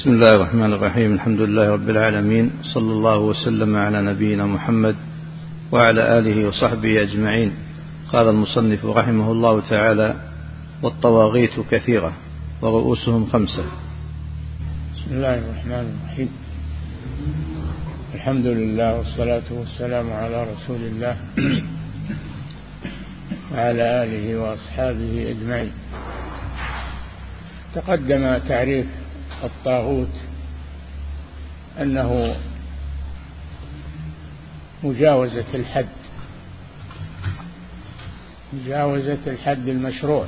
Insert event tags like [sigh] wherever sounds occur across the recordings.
بسم الله الرحمن الرحيم. الحمد لله رب العالمين. صلى الله وسلم على نبينا محمد وعلى آله وصحبه أجمعين. قال المصنف رحمه الله تعالى والطواغيت كثيرة ورؤوسهم خمسة. بسم الله الرحمن الرحيم. الحمد لله والصلاة والسلام على رسول الله وعلى آله وأصحابه أجمعين. تقدم تعريف الطاغوت أنه مجاوزة الحد مجاوزة الحد المشروع.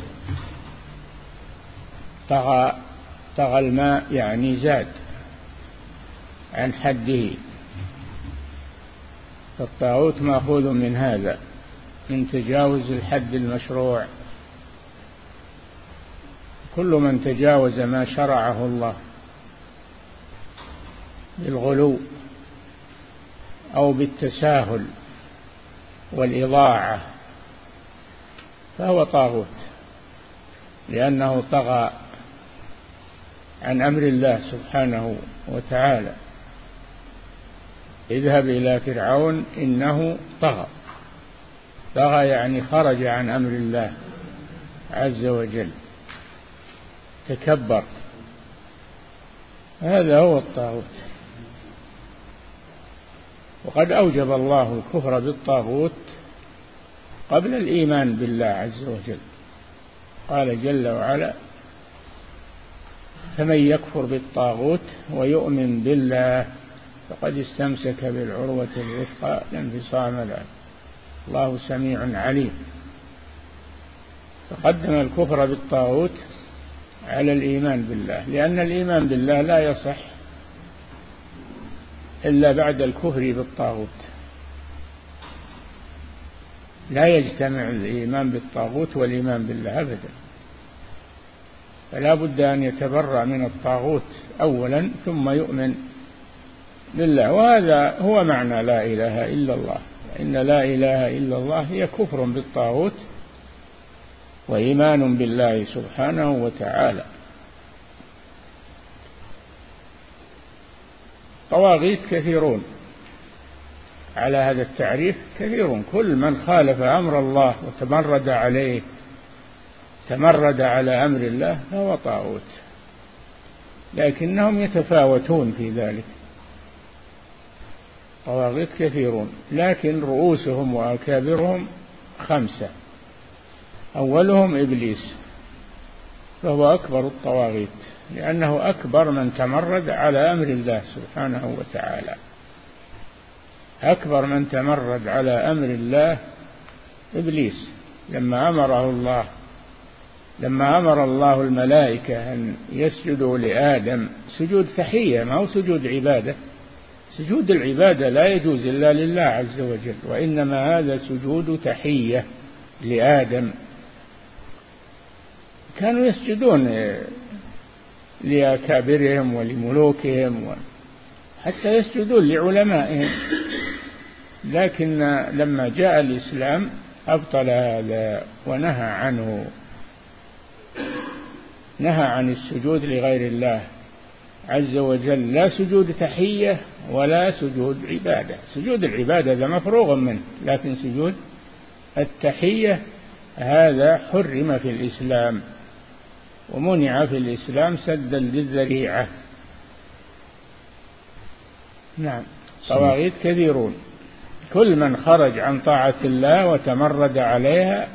طغى طغى الماء يعني زاد عن حده. فالطاغوت مأخوذ من هذا من تجاوز الحد المشروع. كل من تجاوز ما شرعه الله بالغلو أو بالتساهل والإضاعة فهو طاغوت لأنه طغى عن أمر الله سبحانه وتعالى. اذهب إلى فرعون إنه طغى. طغى يعني خرج عن أمر الله عز وجل. تكبر. هذا هو الطاغوت. وقد أوجب الله الكفر بالطاغوت قبل الإيمان بالله عز وجل. قال جل وعلا فمن يكفر بالطاغوت ويؤمن بالله فقد استمسك بالعروة الوثقى لا انفصام له. الله سميع عليم. فقدم الكفر بالطاغوت على الإيمان بالله لأن الإيمان بالله لا يصح إلا بعد الكفر بالطاغوت. لا يجتمع الإيمان بالطاغوت والإيمان بالله أبدا. فلا بد أن يتبرأ من الطاغوت أولا ثم يؤمن بالله. وهذا هو معنى لا إله إلا الله. إن لا إله إلا الله هي كفر بالطاغوت وإيمان بالله سبحانه وتعالى. طواغيت كثيرون. على هذا التعريف كثيرون. كل من خالف أمر الله وتمرد عليه تمرد على أمر الله فهو طاغوت. لكنهم يتفاوتون في ذلك. طواغيت كثيرون. لكن رؤوسهم وأكابرهم خمسة. أولهم إبليس فهو أكبر الطواغيت لأنه أكبر من تمرد على أمر الله سبحانه وتعالى. أكبر من تمرد على أمر الله إبليس. لما أمره الله لما أمر الله الملائكة أن يسجدوا لآدم سجود تحية ما هو سجود عبادة؟ سجود العبادة لا يجوز إلا لله عز وجل وإنما هذا سجود تحية لآدم. كانوا يسجدون لأكابرهم ولملوكهم حتى يسجدون لعلمائهم. لكن لما جاء الإسلام أبطل هذا ونهى عنه. نهى عن السجود لغير الله عز وجل. لا سجود تحية ولا سجود عبادة. سجود العبادة هذا مفروغ منه لكن سجود التحية هذا حرم في الإسلام. ومنع في الإسلام سدا للذريعة. نعم. طواغيت كثيرون. كل من خرج عن طاعة الله وتمرد عليها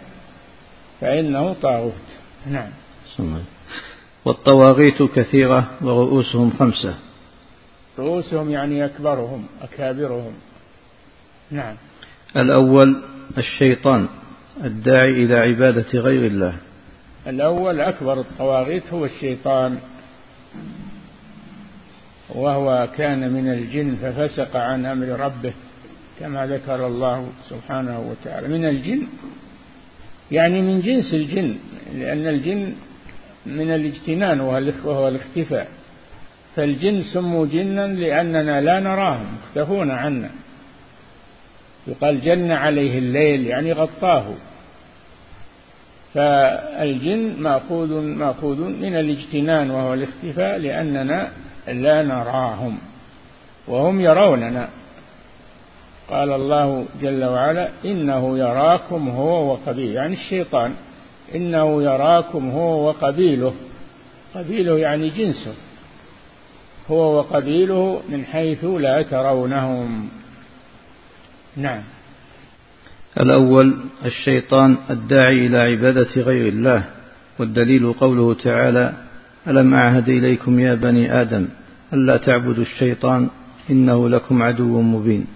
فإنه طاغوت. نعم. والطواغيت كثيرة ورؤوسهم خمسة. رؤوسهم يعني أكبرهم أكابرهم. نعم. الأول الشيطان الداعي إلى عبادة غير الله. الأول أكبر الطواغيت هو الشيطان وهو كان من الجن ففسق عن أمر ربه كما ذكر الله سبحانه وتعالى. من الجن يعني من جنس الجن لأن الجن من الاجتنان وهو الاختفاء. فالجن سموا جنا لأننا لا نراهم يختفون عنا. يقال جن عليه الليل يعني غطاه. فالجن مأخوذ مأخوذ من الاجتنان وهو الاختفاء لأننا لا نراهم وهم يروننا. قال الله جل وعلا إنه يراكم هو وقبيله يعني الشيطان. إنه يراكم هو وقبيله. قبيله يعني جنسه. هو وقبيله من حيث لا ترونهم. نعم. الأول الشيطان الداعي إلى عبادة غير الله والدليل قوله تعالى ألم أعهد إليكم يا بني آدم ألا تعبدوا الشيطان إنه لكم عدو مبين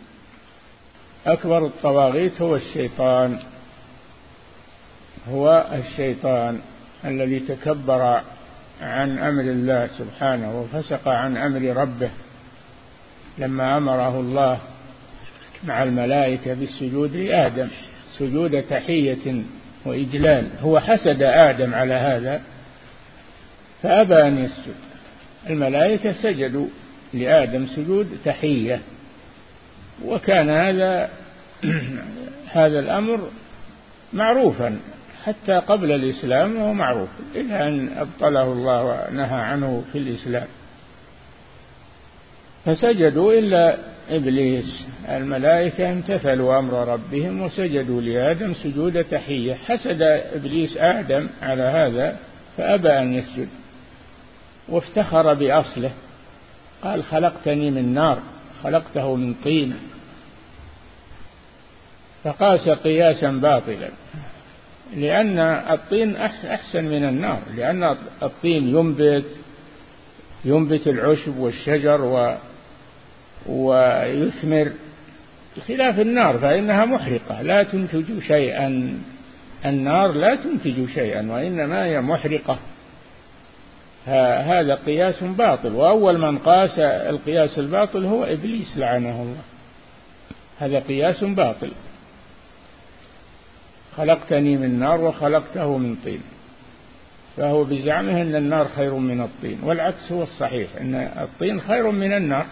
أكبر الطواغيت هو الشيطان هو الشيطان الذي تكبر عن أمر الله سبحانه وفسق عن أمر ربه لما أمره الله مع الملائكة بالسجود لآدم. سجود تحية وإجلال. هو حسد آدم على هذا فأبى أن يسجد الملائكة سجدوا لآدم سجود تحية. وكان هذا [clears throat] هذا الأمر معروفا حتى قبل الإسلام وهو معروف إلى أن أبطله الله ونهى عنه في الإسلام. فسجدوا إلا إبليس الملائكة امتثلوا أمر ربهم وسجدوا لآدم سجود تحية. حسد إبليس آدم على هذا فأبى أن يسجد وافتخر بأصله. قال خلقتني من نار خلقته من طين. فقاس قياسا باطلا لأن الطين أحسن من النار لأن الطين ينبت ينبت العشب والشجر ويثمر بخلاف النار فإنها محرقة لا تنتج شيئا. النار لا تنتج شيئا وإنما هي محرقة. هذا قياس باطل وأول من قاس القياس الباطل هو إبليس لعنه الله. هذا قياس باطل. خلقتني من نار وخلقته من طين. فهو بزعمه أن النار خير من الطين والعكس هو الصحيح أن الطين خير من النار.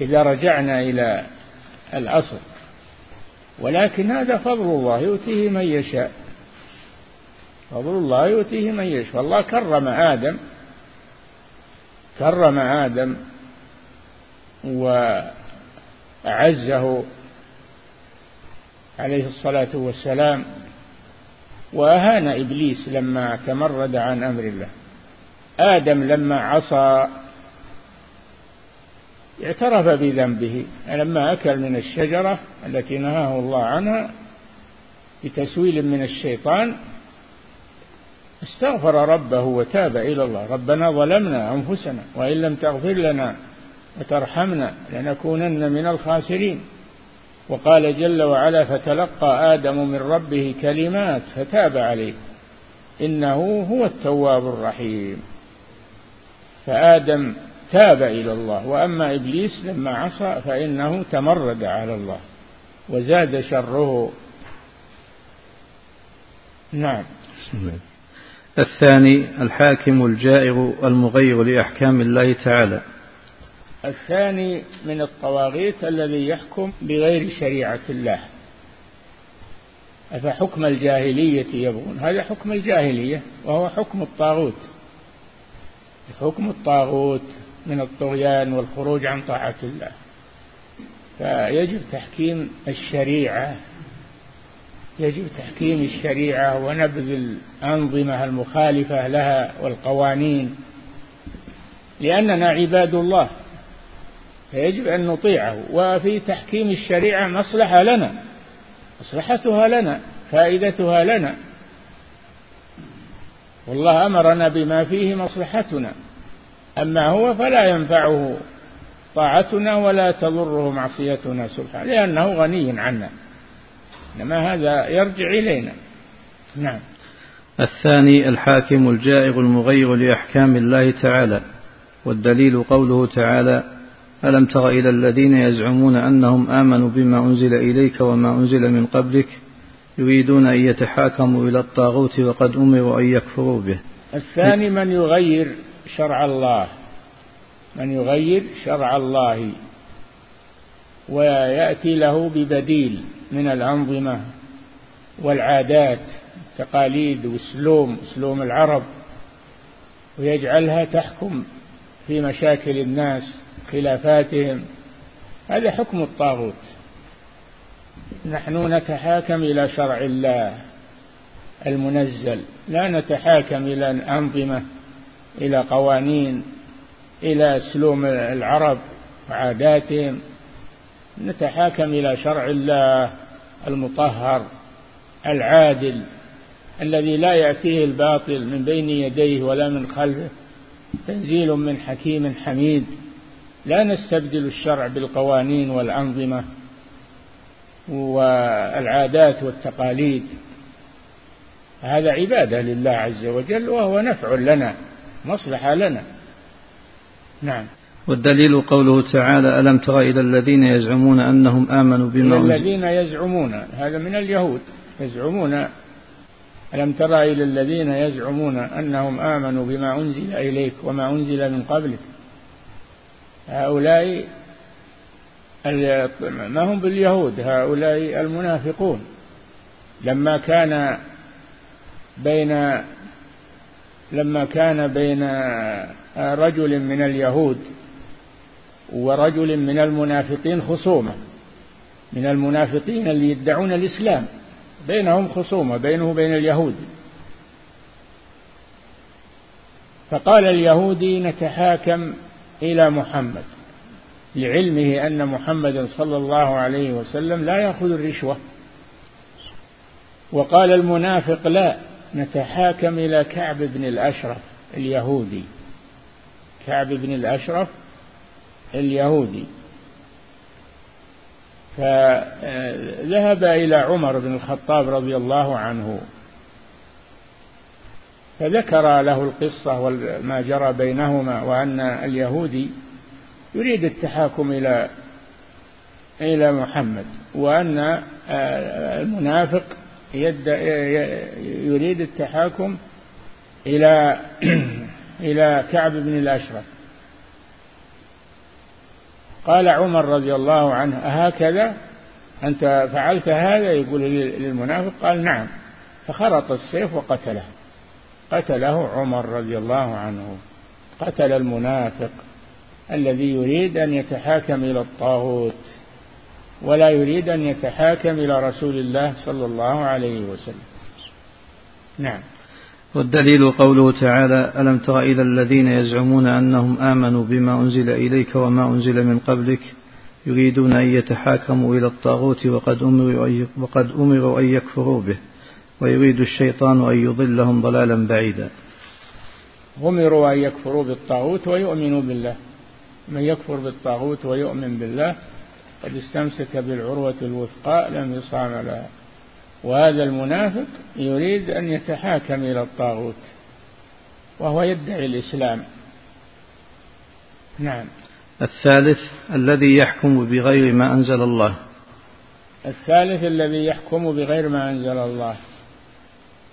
إذا رجعنا إلى الأصل. ولكن هذا فضل الله يؤتيه من يشاء. فضل الله يؤتيه من يشاء. والله كرم آدم كرم آدم وأعزه عليه الصلاة والسلام وأهان إبليس لما تمرد عن أمر الله. آدم لما عصى اعترف بذنبه لما أكل من الشجرة التي نهاه الله عنها بتسويل من الشيطان استغفر ربه وتاب إلى الله. ربنا ظلمنا أنفسنا وإن لم تغفر لنا وترحمنا لنكونن من الخاسرين. وقال جل وعلا فتلقى آدم من ربه كلمات فتاب عليه. إنه هو التواب الرحيم. فآدم تاب إلى الله وأما إبليس لما عصى فإنه تمرد على الله وزاد شره. نعم. بسم الله. الثاني الحاكم الجائر المغير لأحكام الله تعالى. الثاني من الطواغيت الذي يحكم بغير شريعة الله. أفحكم الجاهلية يبغون؟ هذا حكم الجاهلية وهو حكم الطاغوت. حكم الطاغوت. من الطغيان والخروج عن طاعة الله. فيجب تحكيم الشريعة يجب تحكيم الشريعة ونبذ الأنظمة المخالفة لها والقوانين لأننا عباد الله. فيجب أن نطيعه. وفي تحكيم الشريعة مصلحة لنا مصلحتها لنا فائدتها لنا. والله أمرنا بما فيه مصلحتنا. أما هو فلا ينفعه طاعتنا ولا تضره معصيتنا سبحانه لأنه غني عنا. إنما هذا يرجع إلينا. نعم. الثاني الحاكم الجائر المغير لأحكام الله تعالى والدليل قوله تعالى ألم تر إلى الذين يزعمون أنهم آمنوا بما أنزل إليك وما أنزل من قبلك يريدون أن يتحاكموا إلى الطاغوت وقد أمروا أن يكفروا به. الثاني من يغير شرع الله. من يغير شرع الله. ويأتي له ببديل من الأنظمة والعادات تقاليد واسلوم اسلوم العرب. ويجعلها تحكم في مشاكل الناس خلافاتهم. هذا حكم الطاغوت. نحن نتحاكم إلى شرع الله المنزل. لا نتحاكم إلى الأنظمة إلى قوانين إلى سلوم العرب وعاداتهم. نتحاكم إلى شرع الله المطهر العادل الذي لا يأتيه الباطل من بين يديه ولا من خلفه. تنزيل من حكيم حميد. لا نستبدل الشرع بالقوانين والأنظمة والعادات والتقاليد. هذا عبادة لله عز وجل وهو نفع لنا. مصلحة لنا. نعم. والدليل قوله تعالى ألم تر إلى الذين يزعمون أنهم آمنوا بما الذين يزعمون هذا من اليهود يزعمون. ألم تر إلى الذين يزعمون أنهم آمنوا بما أنزل إليك وما أنزل من قبلك؟ هؤلاء ما هم باليهود؟ هؤلاء المنافقون. لما كان بين لما كان بين رجل من اليهود ورجل من المنافقين خصومة. من المنافقين اللي يدعون الإسلام. بينهم خصومة بينه وبين اليهود. فقال اليهودي نتحاكم إلى محمد. لعلمه أن محمدا صلى الله عليه وسلم لا يأخذ الرشوة. وقال المنافق لا. نتحاكم إلى كعب بن الأشرف اليهودي. كعب بن الأشرف اليهودي. فذهب إلى عمر بن الخطاب رضي الله عنه. فذكر له القصة وما جرى بينهما وأن اليهودي يريد التحاكم إلى إلى محمد وأن المنافق يريد التحاكم إلى [clears throat] إلى كعب بن الأشرف. قال عمر رضي الله عنه أهكذا؟ أنت فعلت هذا؟ يقول للمنافق قال نعم. فخرط السيف وقتله. قتله عمر رضي الله عنه. قتل المنافق الذي يريد أن يتحاكم إلى الطاغوت. ولا يريد أن يتحاكم إلى رسول الله صلى الله عليه وسلم. نعم. والدليل قوله تعالى ألم تر إلى الذين يزعمون أنهم آمنوا بما أنزل إليك وما أنزل من قبلك يريدون أن يتحاكموا إلى الطاغوت وقد أمروا أن وقد أمروا أن يكفروا به ويريد الشيطان أن يضلهم ضلالا بعيدا. أمروا أن يكفروا بالطاغوت ويؤمنوا بالله. من يكفر بالطاغوت ويؤمن بالله قد استمسك بالعروة الوثقى لم يصام لها. وهذا المنافق يريد أن يتحاكم إلى الطاغوت وهو يدعي الإسلام. نعم. الثالث الذي يحكم بغير ما أنزل الله. الثالث الذي يحكم بغير ما أنزل الله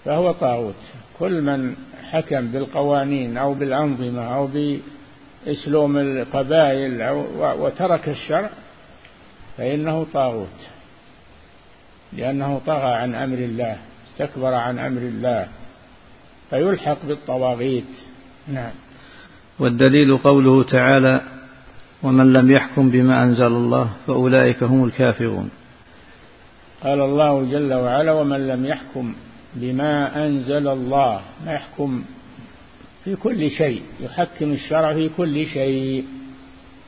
فهو طاغوت. كل من حكم بالقوانين أو بالأنظمة أو بإسلوم القبائل أو وترك الشرع فإنه طاغوت لأنه طغى عن أمر الله استكبر عن أمر الله فيلحق بالطواغيت. نعم. والدليل قوله تعالى ومن لم يحكم بما أنزل الله فأولئك هم الكافرون. قال الله جل وعلا ومن لم يحكم بما أنزل الله ما يحكم في كل شيء يحكم الشرع في كل شيء.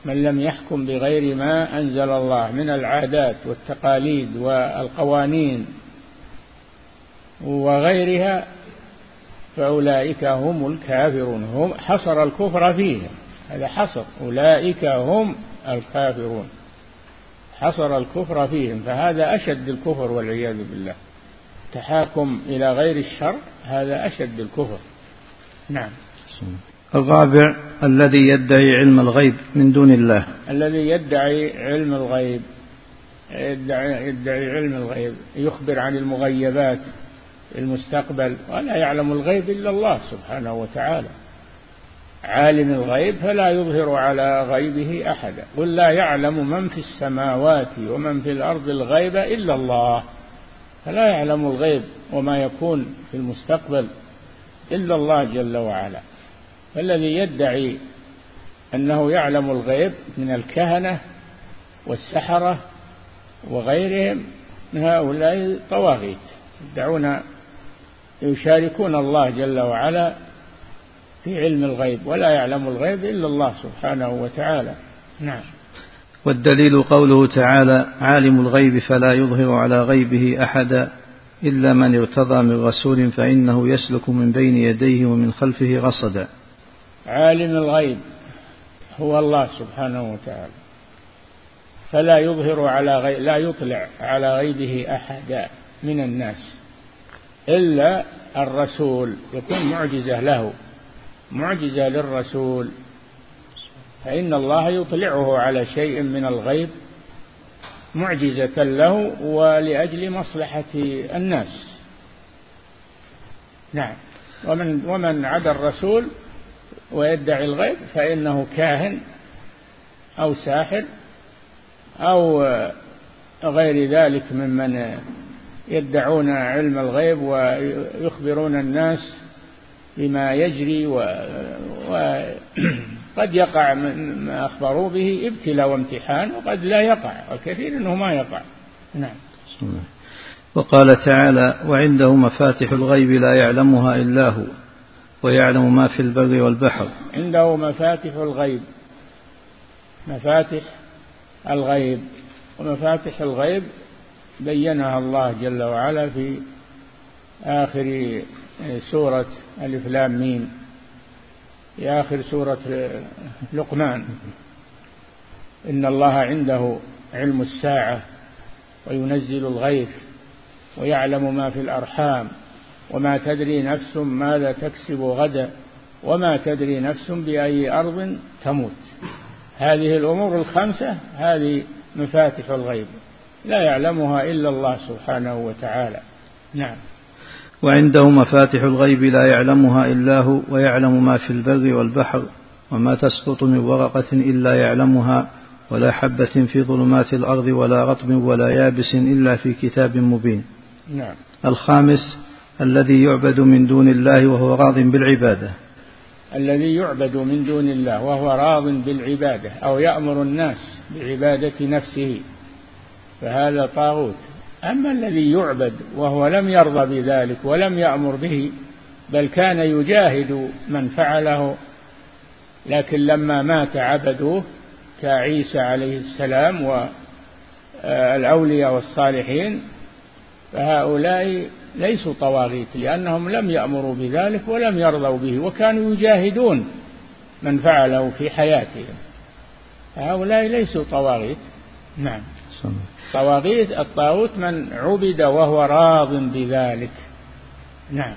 من لم يحكم بغير ما أنزل الله من العادات والتقاليد والقوانين وغيرها فأولئك هم الكافرون هم حصر الكفر فيهم. هذا حصر. أولئك هم الكافرون. حصر الكفر فيهم. فهذا أشد الكفر والعياذ بالله. تحاكم إلى غير الشر هذا أشد الكفر. نعم. الرابع الذي يدعي علم الغيب من دون الله. الذي يدعي علم الغيب يدعي, يدعي علم الغيب يخبر عن المغيبات المستقبل. ولا يعلم الغيب إلا الله سبحانه وتعالى. عالم الغيب فلا يظهر على غيبه أحدا قل لا يعلم من في السماوات ومن في الأرض الغيب إلا الله. فلا يعلم الغيب وما يكون في المستقبل إلا الله جل وعلا. فالذي يدعي أنه يعلم الغيب من الكهنة والسحرة وغيرهم من هؤلاء طواغيت يدعون يشاركون الله جل وعلا في علم الغيب ولا يعلم الغيب إلا الله سبحانه وتعالى. نعم. والدليل قوله تعالى عالم الغيب فلا يظهر على غيبه أحدا إلا من ارتضى من رسول فإنه يسلك من بين يديه ومن خلفه رصدا عالم الغيب هو الله سبحانه وتعالى. فلا يظهر على غيب لا يطلع على غيبه أحدا من الناس إلا الرسول يكون معجزة له. معجزة للرسول. فإن الله يطلعه على شيء من الغيب معجزة له ولأجل مصلحة الناس. نعم. ومن ومن عدا الرسول ويدعي الغيب فإنه كاهن أو ساحر أو غير ذلك ممن يدعون علم الغيب ويخبرون الناس بما يجري. وقد يقع ما أخبروا به ابتلاء وامتحان وقد لا يقع الكثير أنه ما يقع نعم وقال تعالى وعنده مفاتح الغيب لا يعلمها إلا هو ويعلم ما في البر والبحر. عنده مفاتح الغيب. مفاتح الغيب. ومفاتح الغيب بينها الله جل وعلا في آخر سورة ألف لام ميم. في آخر سورة لقمان. إن الله عنده علم الساعة وينزل الغيث ويعلم ما في الأرحام. وما تدري نفس ماذا تكسب غدا وما تدري نفس بأي أرض تموت. هذه الأمور الخمسة هذه مفاتح الغيب. لا يعلمها إلا الله سبحانه وتعالى. نعم. وعنده مفاتح الغيب لا يعلمها إلا هو ويعلم ما في البر والبحر وما تسقط من ورقة إلا يعلمها ولا حبة في ظلمات الأرض ولا رطب ولا يابس إلا في كتاب مبين. نعم. الخامس الذي يعبد من دون الله وهو راض بالعبادة. الذي يعبد من دون الله وهو راض بالعبادة أو يأمر الناس بعبادة نفسه فهذا طاغوت. أما الذي يعبد وهو لم يرضى بذلك ولم يأمر به بل كان يجاهد من فعله لكن لما مات عبدوه كعيسى عليه السلام والأولياء والصالحين فهؤلاء ليسوا طواغيت لأنهم لم يأمروا بذلك ولم يرضوا به وكانوا يجاهدون من فعله في حياتهم. هؤلاء ليسوا طواغيت. نعم. طواغيت الطاغوت من عبد وهو راض بذلك. نعم.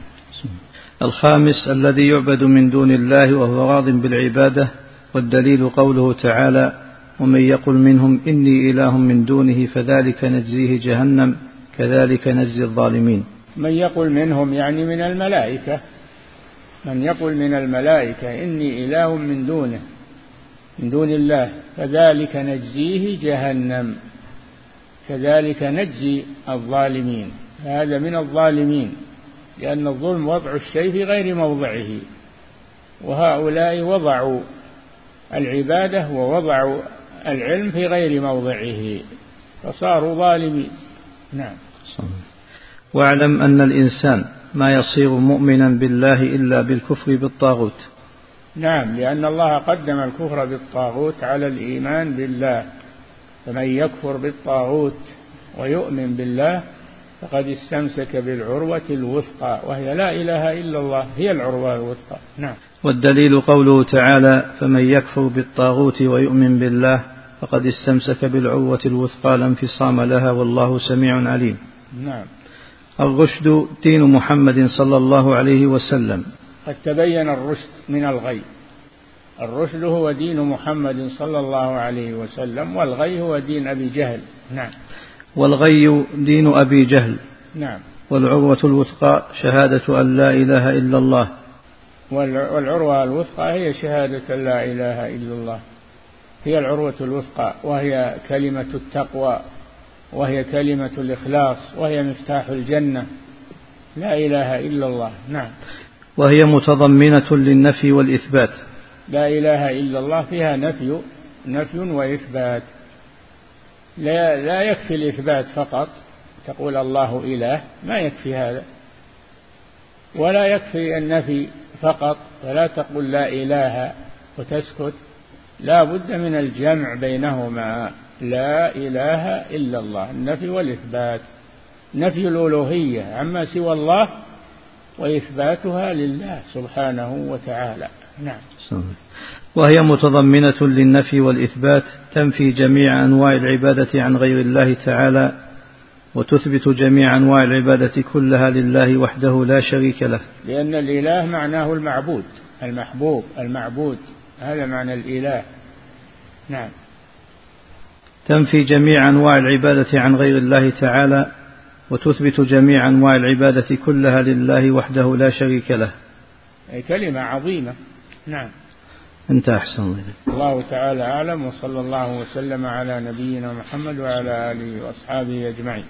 الخامس الذي يعبد من دون الله وهو راض بالعبادة والدليل قوله تعالى ومن يقل منهم إني إله من دونه فذلك نجزيه جهنم. كذلك نجزي الظالمين. من يقل منهم يعني من الملائكة. من يقل من الملائكة إني إله من دونه من دون الله. فذلك نجزيه جهنم. كذلك نجزي الظالمين. هذا من الظالمين لأن الظلم وضع الشيء في غير موضعه. وهؤلاء وضعوا العبادة ووضعوا العلم في غير موضعه. فصاروا ظالمين. نعم. واعلم أن الإنسان ما يصير مؤمنا بالله إلا بالكفر بالطاغوت. نعم لأن الله قدم الكفر بالطاغوت على الإيمان بالله. فمن يكفر بالطاغوت ويؤمن بالله فقد استمسك بالعروة الوثقى وهي لا إله إلا الله هي العروة الوثقى. نعم. والدليل قوله تعالى فمن يكفر بالطاغوت ويؤمن بالله فقد استمسك بالعروة الوثقى لا انفصام لها والله سميع عليم. نعم. الرشد دين محمد صلى الله عليه وسلم. قد تبين الرشد من الغي. الرشد هو دين محمد صلى الله عليه وسلم والغي هو دين أبي جهل. نعم. والغي دين أبي جهل. نعم. والعروة الوثقى شهادة أن لا إله إلا الله. والعروة الوثقى هي شهادة أن لا إله إلا الله. هي العروة الوثقى وهي كلمة التقوى. وهي كلمة الإخلاص وهي مفتاح الجنة. لا إله إلا الله. نعم. وهي متضمنة للنفي والإثبات. لا إله إلا الله فيها نفي نفي وإثبات. لا لا يكفي الإثبات فقط. تقول الله إله ما يكفي هذا. ولا يكفي النفي فقط. فلا تقول لا إله وتسكت. لا بد من الجمع بينهما. لا إله إلا الله النفي والإثبات. نفي الألوهية عما سوى الله وإثباتها لله سبحانه وتعالى. نعم. وهي متضمنة للنفي والإثبات تنفي جميع أنواع العبادة عن غير الله تعالى وتثبت جميع أنواع العبادة كلها لله وحده لا شريك له. لأن الإله معناه المعبود المحبوب المعبود. هذا معنى الإله. نعم. تنفي جميع أنواع العبادة عن غير الله تعالى وتثبت جميع أنواع العبادة كلها لله وحده لا شريك له. أي كلمة عظيمة. نعم. أنت أحسن الله الله تعالى أعلم وصلى الله وسلم على نبينا محمد وعلى آله وأصحابه أجمعين.